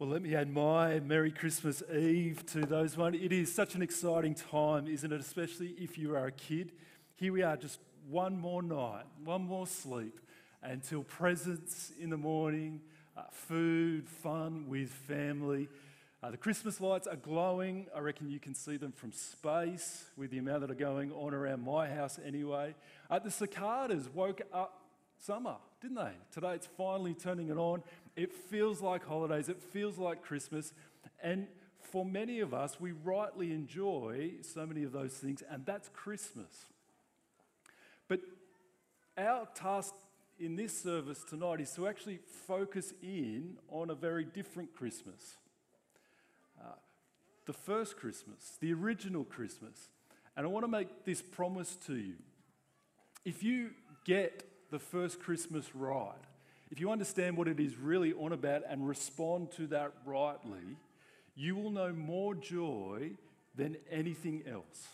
Well, let me add my Merry Christmas Eve to those one. It is such an exciting time, isn't it? Especially if you are a kid. Here we are, just one more night, one more sleep until presents in the morning, uh, food, fun with family. Uh, the Christmas lights are glowing. I reckon you can see them from space with the amount that are going on around my house anyway. Uh, the cicadas woke up summer, didn't they? Today it's finally turning it on. It feels like holidays, it feels like Christmas. And for many of us, we rightly enjoy so many of those things, and that's Christmas. But our task in this service tonight is to actually focus in on a very different Christmas. Uh, the first Christmas, the original Christmas. And I want to make this promise to you. If you get the first Christmas right, if you understand what it is really on about and respond to that rightly, you will know more joy than anything else.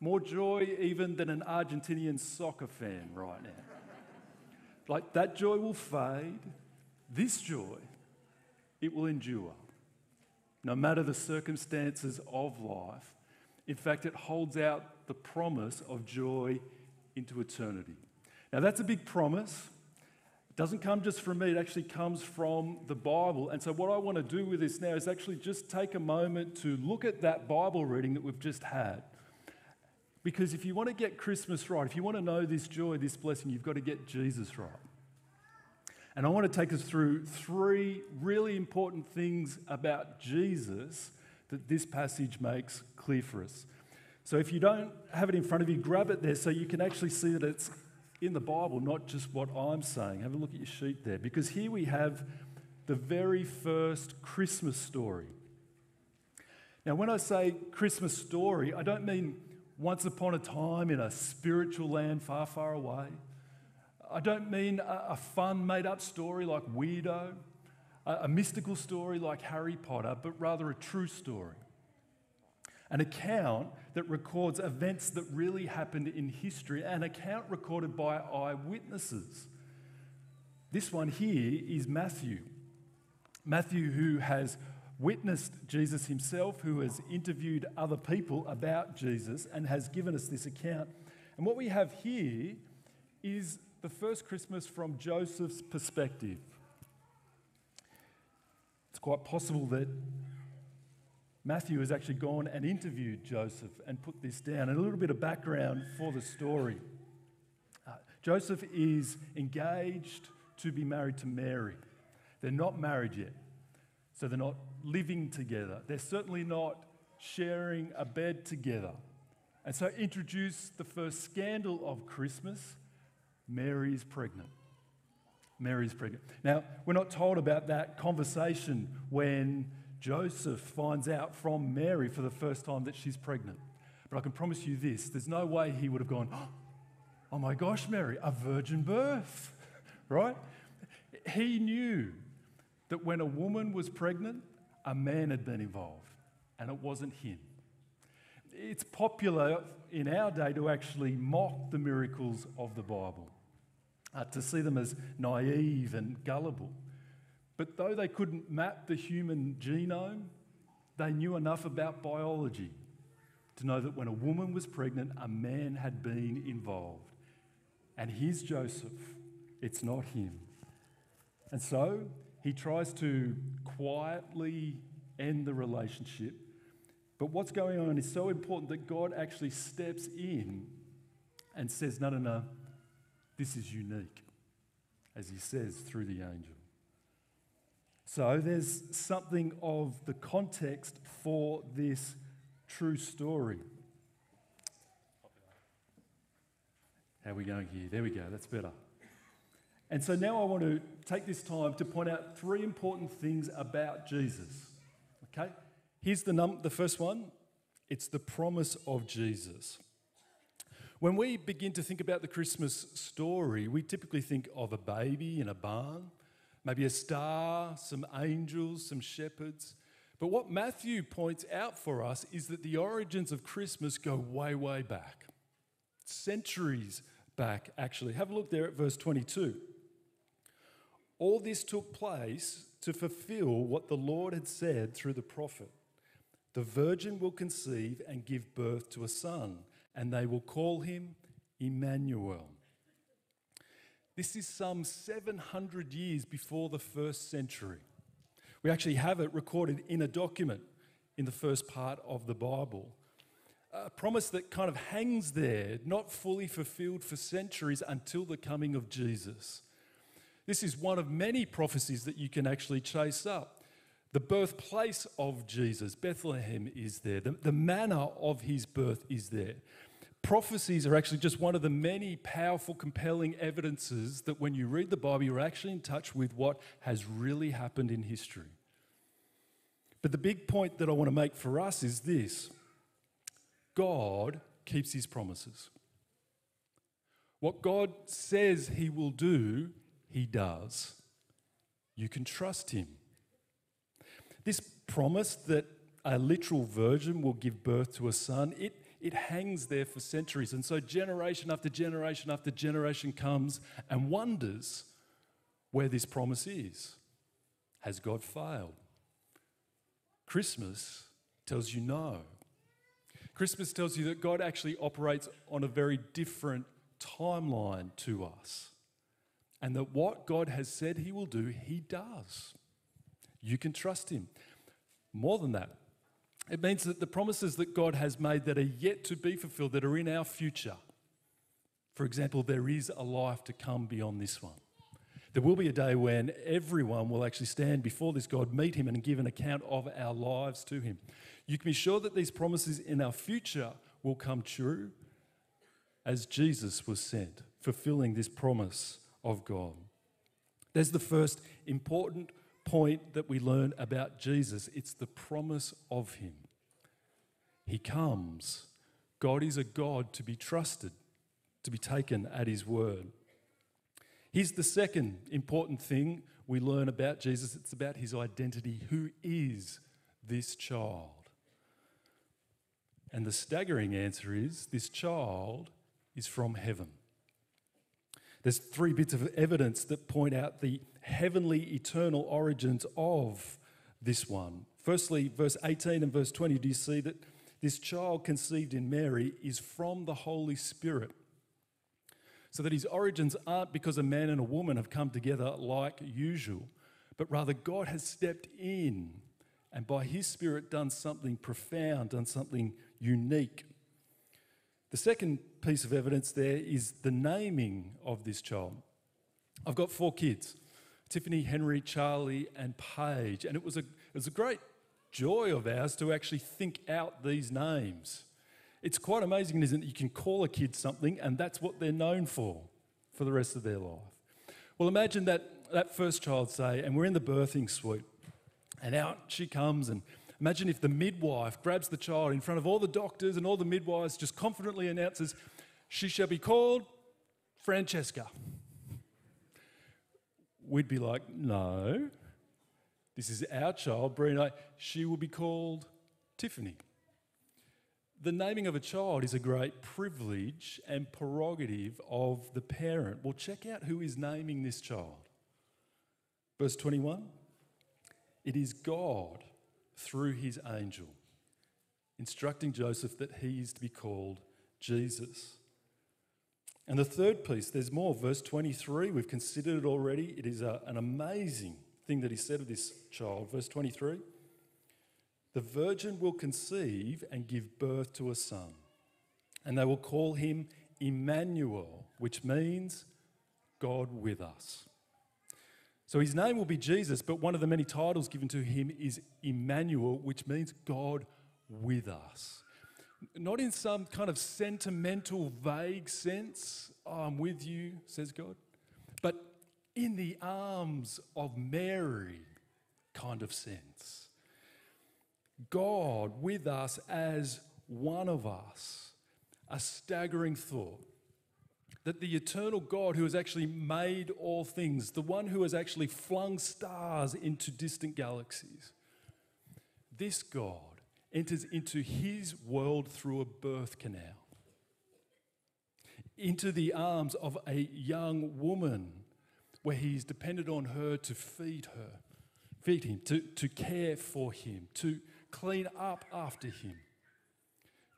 More joy even than an Argentinian soccer fan right now. like that joy will fade. This joy, it will endure. No matter the circumstances of life. In fact, it holds out the promise of joy into eternity. Now, that's a big promise doesn't come just from me, it actually comes from the Bible. And so, what I want to do with this now is actually just take a moment to look at that Bible reading that we've just had. Because if you want to get Christmas right, if you want to know this joy, this blessing, you've got to get Jesus right. And I want to take us through three really important things about Jesus that this passage makes clear for us. So if you don't have it in front of you, grab it there so you can actually see that it's in the Bible, not just what I'm saying. Have a look at your sheet there, because here we have the very first Christmas story. Now, when I say Christmas story, I don't mean once upon a time in a spiritual land far, far away. I don't mean a, fun, made up story like Weirdo, a mystical story like Harry Potter, but rather a true story an account that records events that really happened in history, an account recorded by eyewitnesses. This one here is Matthew. Matthew, who has witnessed Jesus himself, who has interviewed other people about Jesus, and has given us this account. And what we have here is the first Christmas from Joseph's perspective. It's quite possible that Matthew has actually gone and interviewed Joseph and put this down. And a little bit of background for the story. Uh, Joseph is engaged to be married to Mary. They're not married yet, so they're not living together. They're certainly not sharing a bed together. And so, introduce the first scandal of Christmas Mary's pregnant. Mary's pregnant. Now, we're not told about that conversation when Joseph finds out from Mary for the first time that she's pregnant. But I can promise you this there's no way he would have gone, Oh my gosh, Mary, a virgin birth, right? He knew that when a woman was pregnant, a man had been involved, and it wasn't him. It's popular in our day to actually mock the miracles of the Bible, uh, to see them as naive and gullible. But though they couldn't map the human genome, they knew enough about biology to know that when a woman was pregnant, a man had been involved. And here's Joseph, it's not him. And so he tries to quietly end the relationship. But what's going on is so important that God actually steps in and says, No, no, no, this is unique, as he says through the angel. So there's something of the context for this true story. How are we going here? There we go, that's better. And so now I want to take this time to point out three important things about Jesus. Okay? Here's the, num- the first one it's the promise of Jesus. When we begin to think about the Christmas story, we typically think of a baby in a barn maybe a star, some angels, some shepherds. But what Matthew points out for us is that the origins of Christmas go way, way back, centuries back, actually. Have a look there at verse 22. All this took place to fulfill what the Lord had said through the prophet The virgin will conceive and give birth to a son, and they will call him Emmanuel. This is some 700 years before the first century. We actually have it recorded in a document in the first part of the Bible. A promise that kind of hangs there, not fully fulfilled for centuries until the coming of Jesus. This is one of many prophecies that you can actually chase up. The birthplace of Jesus, Bethlehem, is there. The, the manner of his birth is there. Prophecies are actually just one of the many powerful, compelling evidences that when you read the Bible, you're actually in touch with what has really happened in history. But the big point that I want to make for us is this God keeps his promises. What God says he will do, he does. You can trust him. This promise that a literal virgin will give birth to a son, it, it hangs there for centuries. And so generation after generation after generation comes and wonders where this promise is. Has God failed? Christmas tells you no. Christmas tells you that God actually operates on a very different timeline to us. And that what God has said He will do, He does. You can trust Him. More than that, it means that the promises that God has made that are yet to be fulfilled, that are in our future, for example, there is a life to come beyond this one. There will be a day when everyone will actually stand before this God, meet Him, and give an account of our lives to Him. You can be sure that these promises in our future will come true as Jesus was sent, fulfilling this promise of God. There's the first important point that we learn about Jesus it's the promise of Him. He comes. God is a God to be trusted, to be taken at His word. Here's the second important thing we learn about Jesus it's about His identity. Who is this child? And the staggering answer is this child is from heaven. There's three bits of evidence that point out the heavenly eternal origins of this one. Firstly, verse 18 and verse 20, do you see that this child conceived in Mary is from the Holy Spirit? So that his origins aren't because a man and a woman have come together like usual, but rather God has stepped in and by his Spirit done something profound, done something unique. The second piece of evidence there is the naming of this child. I've got four kids Tiffany, Henry, Charlie, and Paige. And it was a, it was a great joy of ours to actually think out these names. It's quite amazing, isn't it? You can call a kid something, and that's what they're known for for the rest of their life. Well, imagine that, that first child, say, and we're in the birthing suite, and out she comes, and Imagine if the midwife grabs the child in front of all the doctors and all the midwives, just confidently announces, She shall be called Francesca. We'd be like, No, this is our child, Bruno. She will be called Tiffany. The naming of a child is a great privilege and prerogative of the parent. Well, check out who is naming this child. Verse 21 It is God through his angel, instructing Joseph that he is to be called Jesus. And the third piece, there's more. Verse 23, we've considered it already. It is a, an amazing thing that he said of this child. Verse 23 The virgin will conceive and give birth to a son, and they will call him Emmanuel, which means God with us. So his name will be Jesus, but one of the many titles given to him is Emmanuel, which means God with us. Not in some kind of sentimental, vague sense, oh, I'm with you, says God, but in the arms of Mary kind of sense. God with us as one of us. A staggering thought that the eternal God who has actually made all things, the one who has actually flung stars into distant galaxies, this God enters into his world through a birth canal, into the arms of a young woman where he's depended on her to feed her, feed him, to, to care for him, to clean up after him,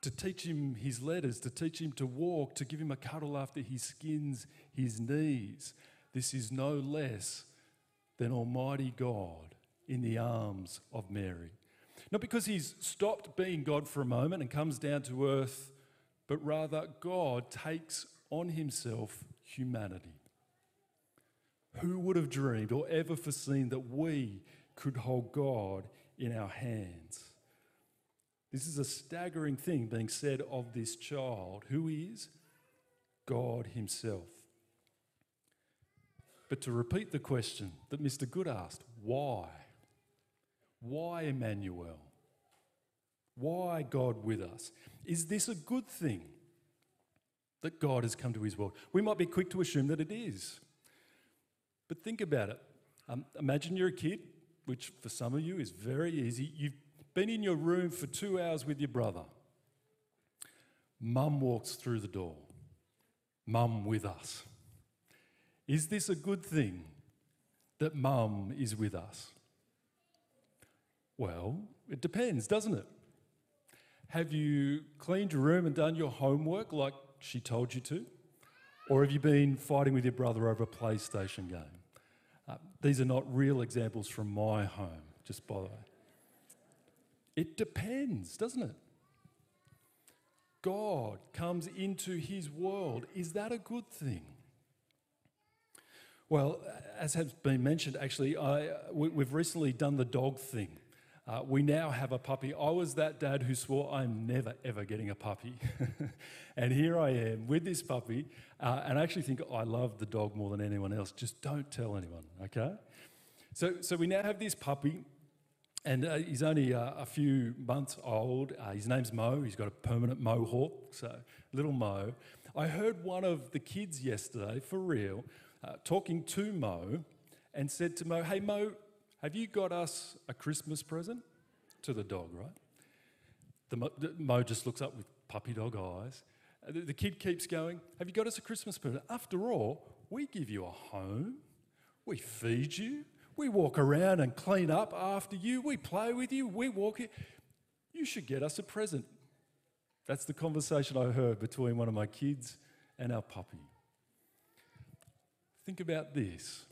to teach him his letters, to teach him to walk, to give him a cuddle after he skins his knees. This is no less than Almighty God in the arms of Mary. Not because he's stopped being God for a moment and comes down to earth, but rather God takes on himself humanity. Who would have dreamed or ever foreseen that we could hold God in our hands? This is a staggering thing being said of this child, who is God Himself. But to repeat the question that Mr. Good asked, why? Why Emmanuel? Why God with us? Is this a good thing that God has come to His world? We might be quick to assume that it is. But think about it. Um, imagine you're a kid, which for some of you is very easy. You've been in your room for two hours with your brother. Mum walks through the door. Mum with us. Is this a good thing that mum is with us? Well, it depends, doesn't it? Have you cleaned your room and done your homework like she told you to? Or have you been fighting with your brother over a PlayStation game? Uh, these are not real examples from my home, just by the way. It depends, doesn't it? God comes into his world. Is that a good thing? Well, as has been mentioned, actually, I, we, have recently done the dog thing. Uh, we now have a puppy. I was that dad who swore I'm never, ever getting a puppy. and here I am with this puppy. Uh, and I actually think I love the dog more than anyone else. Just don't tell anyone, okay? So, so we now have this puppy. And uh, he's only uh, a few months old. Uh, his name's Mo. He's got a permanent mohawk, so little Mo. I heard one of the kids yesterday, for real, uh, talking to Mo and said to Mo, Hey, Mo, have you got us a Christmas present? To the dog, right? The Mo, the Mo just looks up with puppy dog eyes. The, the kid keeps going, Have you got us a Christmas present? After all, we give you a home, we feed you, we walk around and clean up after you. We play with you. We walk here. You should get us a present. That's the conversation I heard between one of my kids and our puppy. Think about this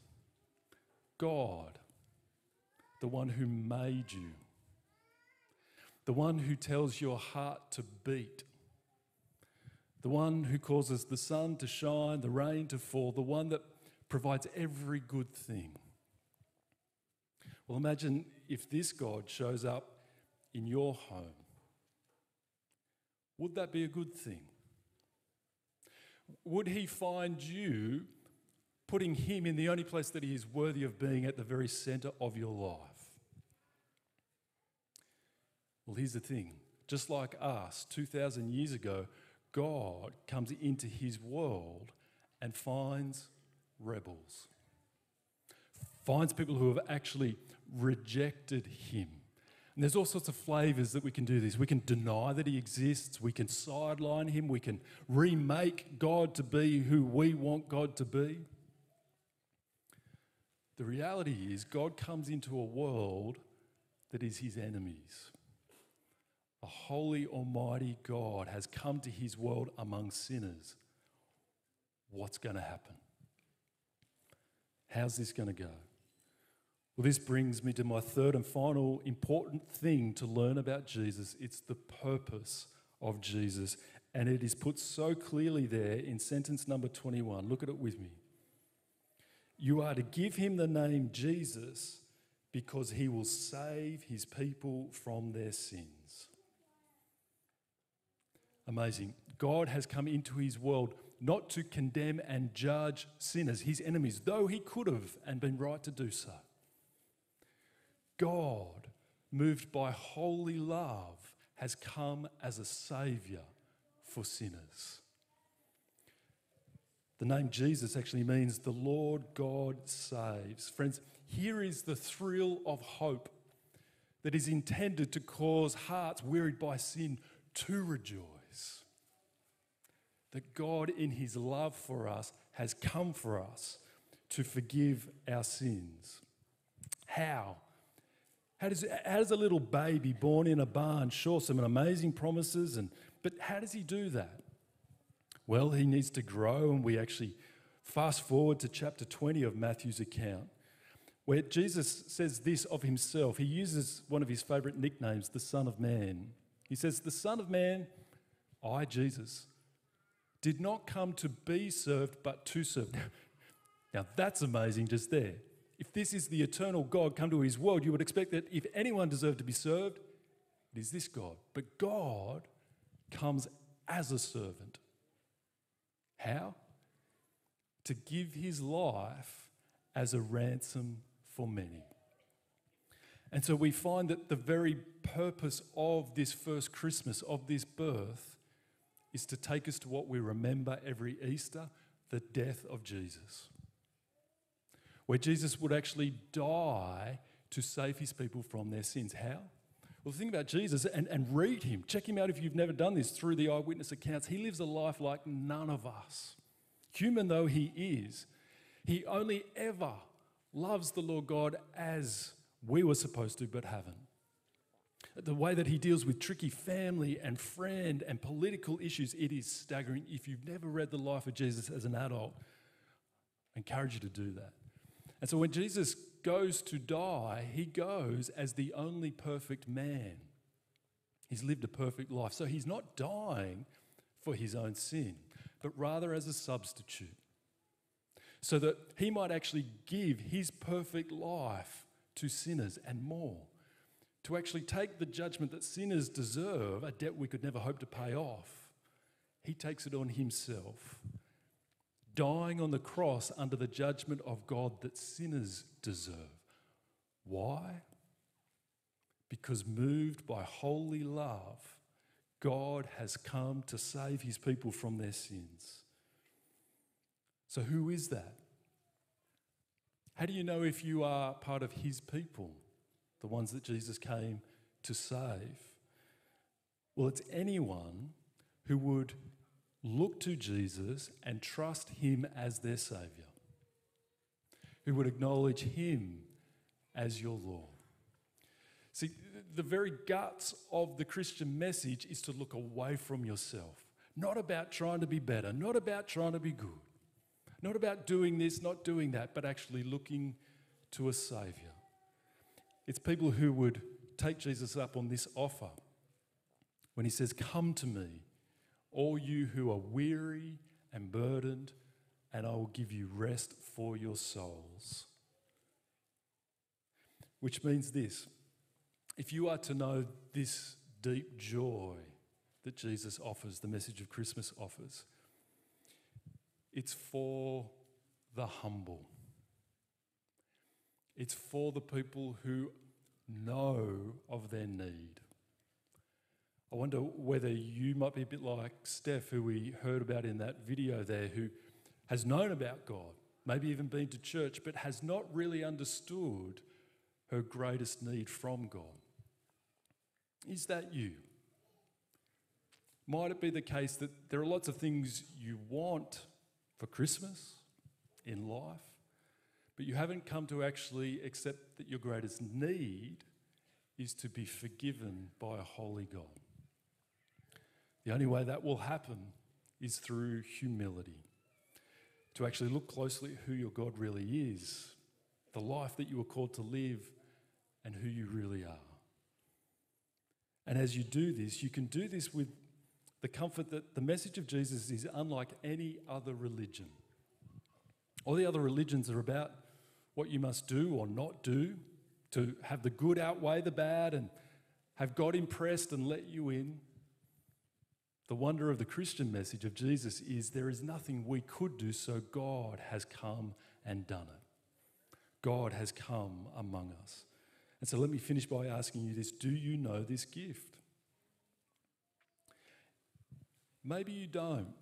God, the one who made you, the one who tells your heart to beat, the one who causes the sun to shine, the rain to fall, the one that provides every good thing. Well, imagine if this God shows up in your home. Would that be a good thing? Would he find you putting him in the only place that he is worthy of being at the very center of your life? Well, here's the thing just like us 2,000 years ago, God comes into his world and finds rebels, finds people who have actually rejected him. And there's all sorts of flavors that we can do this. We can deny that he exists, we can sideline him, we can remake God to be who we want God to be. The reality is, God comes into a world that is his enemies. A holy, almighty God has come to his world among sinners. What's going to happen? How's this going to go? Well, this brings me to my third and final important thing to learn about Jesus. It's the purpose of Jesus. And it is put so clearly there in sentence number 21. Look at it with me. You are to give him the name Jesus because he will save his people from their sins. Amazing. God has come into his world not to condemn and judge sinners, his enemies, though he could have and been right to do so. God, moved by holy love, has come as a savior for sinners. The name Jesus actually means the Lord God saves. Friends, here is the thrill of hope that is intended to cause hearts wearied by sin to rejoice. That God, in His love for us, has come for us to forgive our sins. How? How does, how does a little baby born in a barn show some amazing promises? And, but how does he do that? Well, he needs to grow, and we actually fast forward to chapter 20 of Matthew's account, where Jesus says this of himself. He uses one of his favorite nicknames, the Son of Man. He says, The Son of Man, I, Jesus, did not come to be served, but to serve. Now, that's amazing just there. If this is the eternal God come to his world, you would expect that if anyone deserved to be served, it is this God. But God comes as a servant. How? To give his life as a ransom for many. And so we find that the very purpose of this first Christmas, of this birth, is to take us to what we remember every Easter the death of Jesus. Where Jesus would actually die to save his people from their sins. How? Well, think about Jesus and, and read him. Check him out if you've never done this through the eyewitness accounts. He lives a life like none of us. Human though he is, he only ever loves the Lord God as we were supposed to but haven't. The way that he deals with tricky family and friend and political issues, it is staggering. If you've never read the life of Jesus as an adult, I encourage you to do that. And so when Jesus goes to die, he goes as the only perfect man. He's lived a perfect life. So he's not dying for his own sin, but rather as a substitute. So that he might actually give his perfect life to sinners and more. To actually take the judgment that sinners deserve, a debt we could never hope to pay off, he takes it on himself, dying on the cross under the judgment of God that sinners deserve. Why? Because moved by holy love, God has come to save his people from their sins. So, who is that? How do you know if you are part of his people, the ones that Jesus came to save? Well, it's anyone who would look to Jesus and trust him as their Saviour, who would acknowledge him as your Lord. See, the very guts of the Christian message is to look away from yourself, not about trying to be better, not about trying to be good not about doing this, not doing that, but actually looking to a Saviour. It's people who would take Jesus up on this offer when he says, Come to me, all you who are weary and burdened, and I will give you rest for your souls. Which means this if you are to know this deep joy that Jesus offers, the message of Christmas offers, it's for the humble. It's for the people who know of their need. I wonder whether you might be a bit like Steph, who we heard about in that video there, who has known about God, maybe even been to church, but has not really understood her greatest need from God. Is that you? Might it be the case that there are lots of things you want for Christmas in life, but you haven't come to actually accept that your greatest need is to be forgiven by a holy God. The only way that will happen is through humility. To actually look closely at who your God really is, the life that you were called to live, and who you really are. And as you do this, you can do this with the comfort that the message of Jesus is unlike any other religion. All the other religions are about what you must do or not do to have the good outweigh the bad and have God impressed and let you in. The wonder of the Christian message of Jesus is there is nothing we could do, so God has come and done it. God has come among us. And so let me finish by asking you this Do you know this gift? Maybe you don't.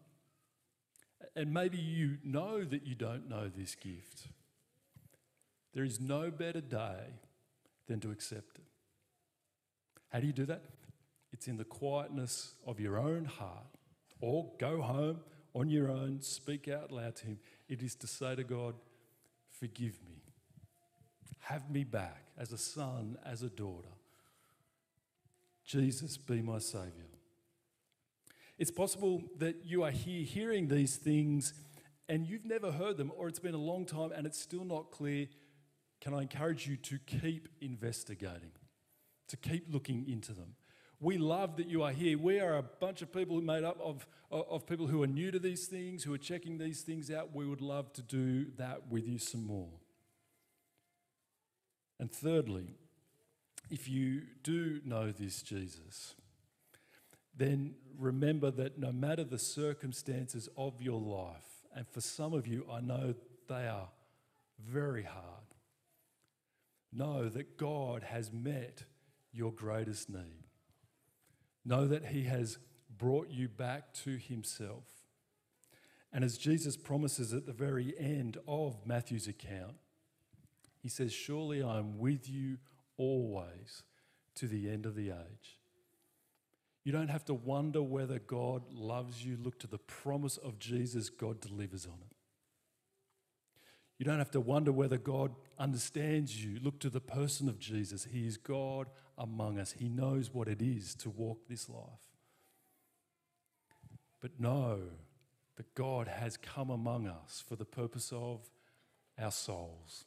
And maybe you know that you don't know this gift. There is no better day than to accept it. How do you do that? It's in the quietness of your own heart. Or go home on your own, speak out loud to Him. It is to say to God, forgive me. Have me back as a son, as a daughter. Jesus, be my Saviour. It's possible that you are here hearing these things and you've never heard them, or it's been a long time and it's still not clear. Can I encourage you to keep investigating, to keep looking into them? We love that you are here. We are a bunch of people made up of, of people who are new to these things, who are checking these things out. We would love to do that with you some more. And thirdly, if you do know this Jesus, then remember that no matter the circumstances of your life, and for some of you, I know they are very hard, know that God has met your greatest need. Know that He has brought you back to Himself. And as Jesus promises at the very end of Matthew's account, He says, Surely I am with you always to the end of the age. You don't have to wonder whether God loves you. Look to the promise of Jesus, God delivers on it. You don't have to wonder whether God understands you. Look to the person of Jesus. He is God among us, He knows what it is to walk this life. But know that God has come among us for the purpose of our souls,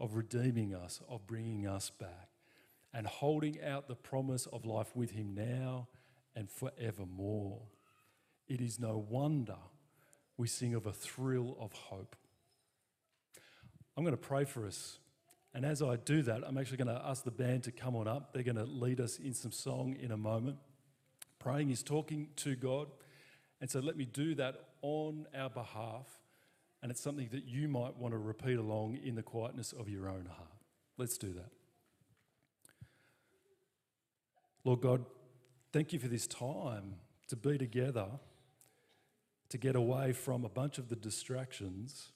of redeeming us, of bringing us back, and holding out the promise of life with Him now and forevermore. It is no wonder we sing of a thrill of hope. I'm going to pray for us. And as I do that, I'm actually going to ask the band to come on up. They're going to lead us in some song in a moment. Praying is talking to God. And so let me do that on our behalf. And it's something that you might want to repeat along in the quietness of your own heart. Let's do that. Lord God, thank you for this time to be together, to get away from a bunch of the distractions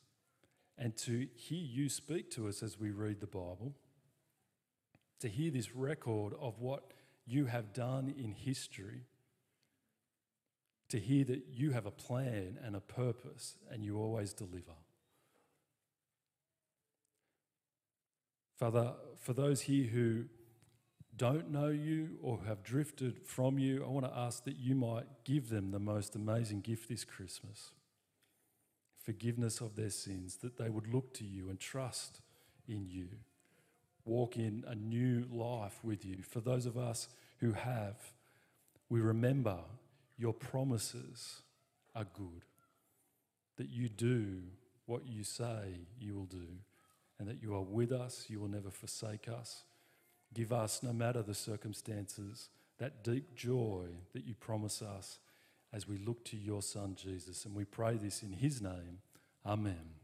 and to hear you speak to us as we read the Bible, to hear this record of what you have done in history, to hear that you have a plan and a purpose and you always deliver. Father, for those here who don't know you or have drifted from you, I want to ask that you might give them the most amazing gift this Christmas forgiveness of their sins, that they would look to you and trust in you, walk in a new life with you. For those of us who have, we remember your promises are good, that you do what you say you will do, and that you are with us, you will never forsake us. Give us, no matter the circumstances, that deep joy that you promise us as we look to your Son, Jesus. And we pray this in his name. Amen.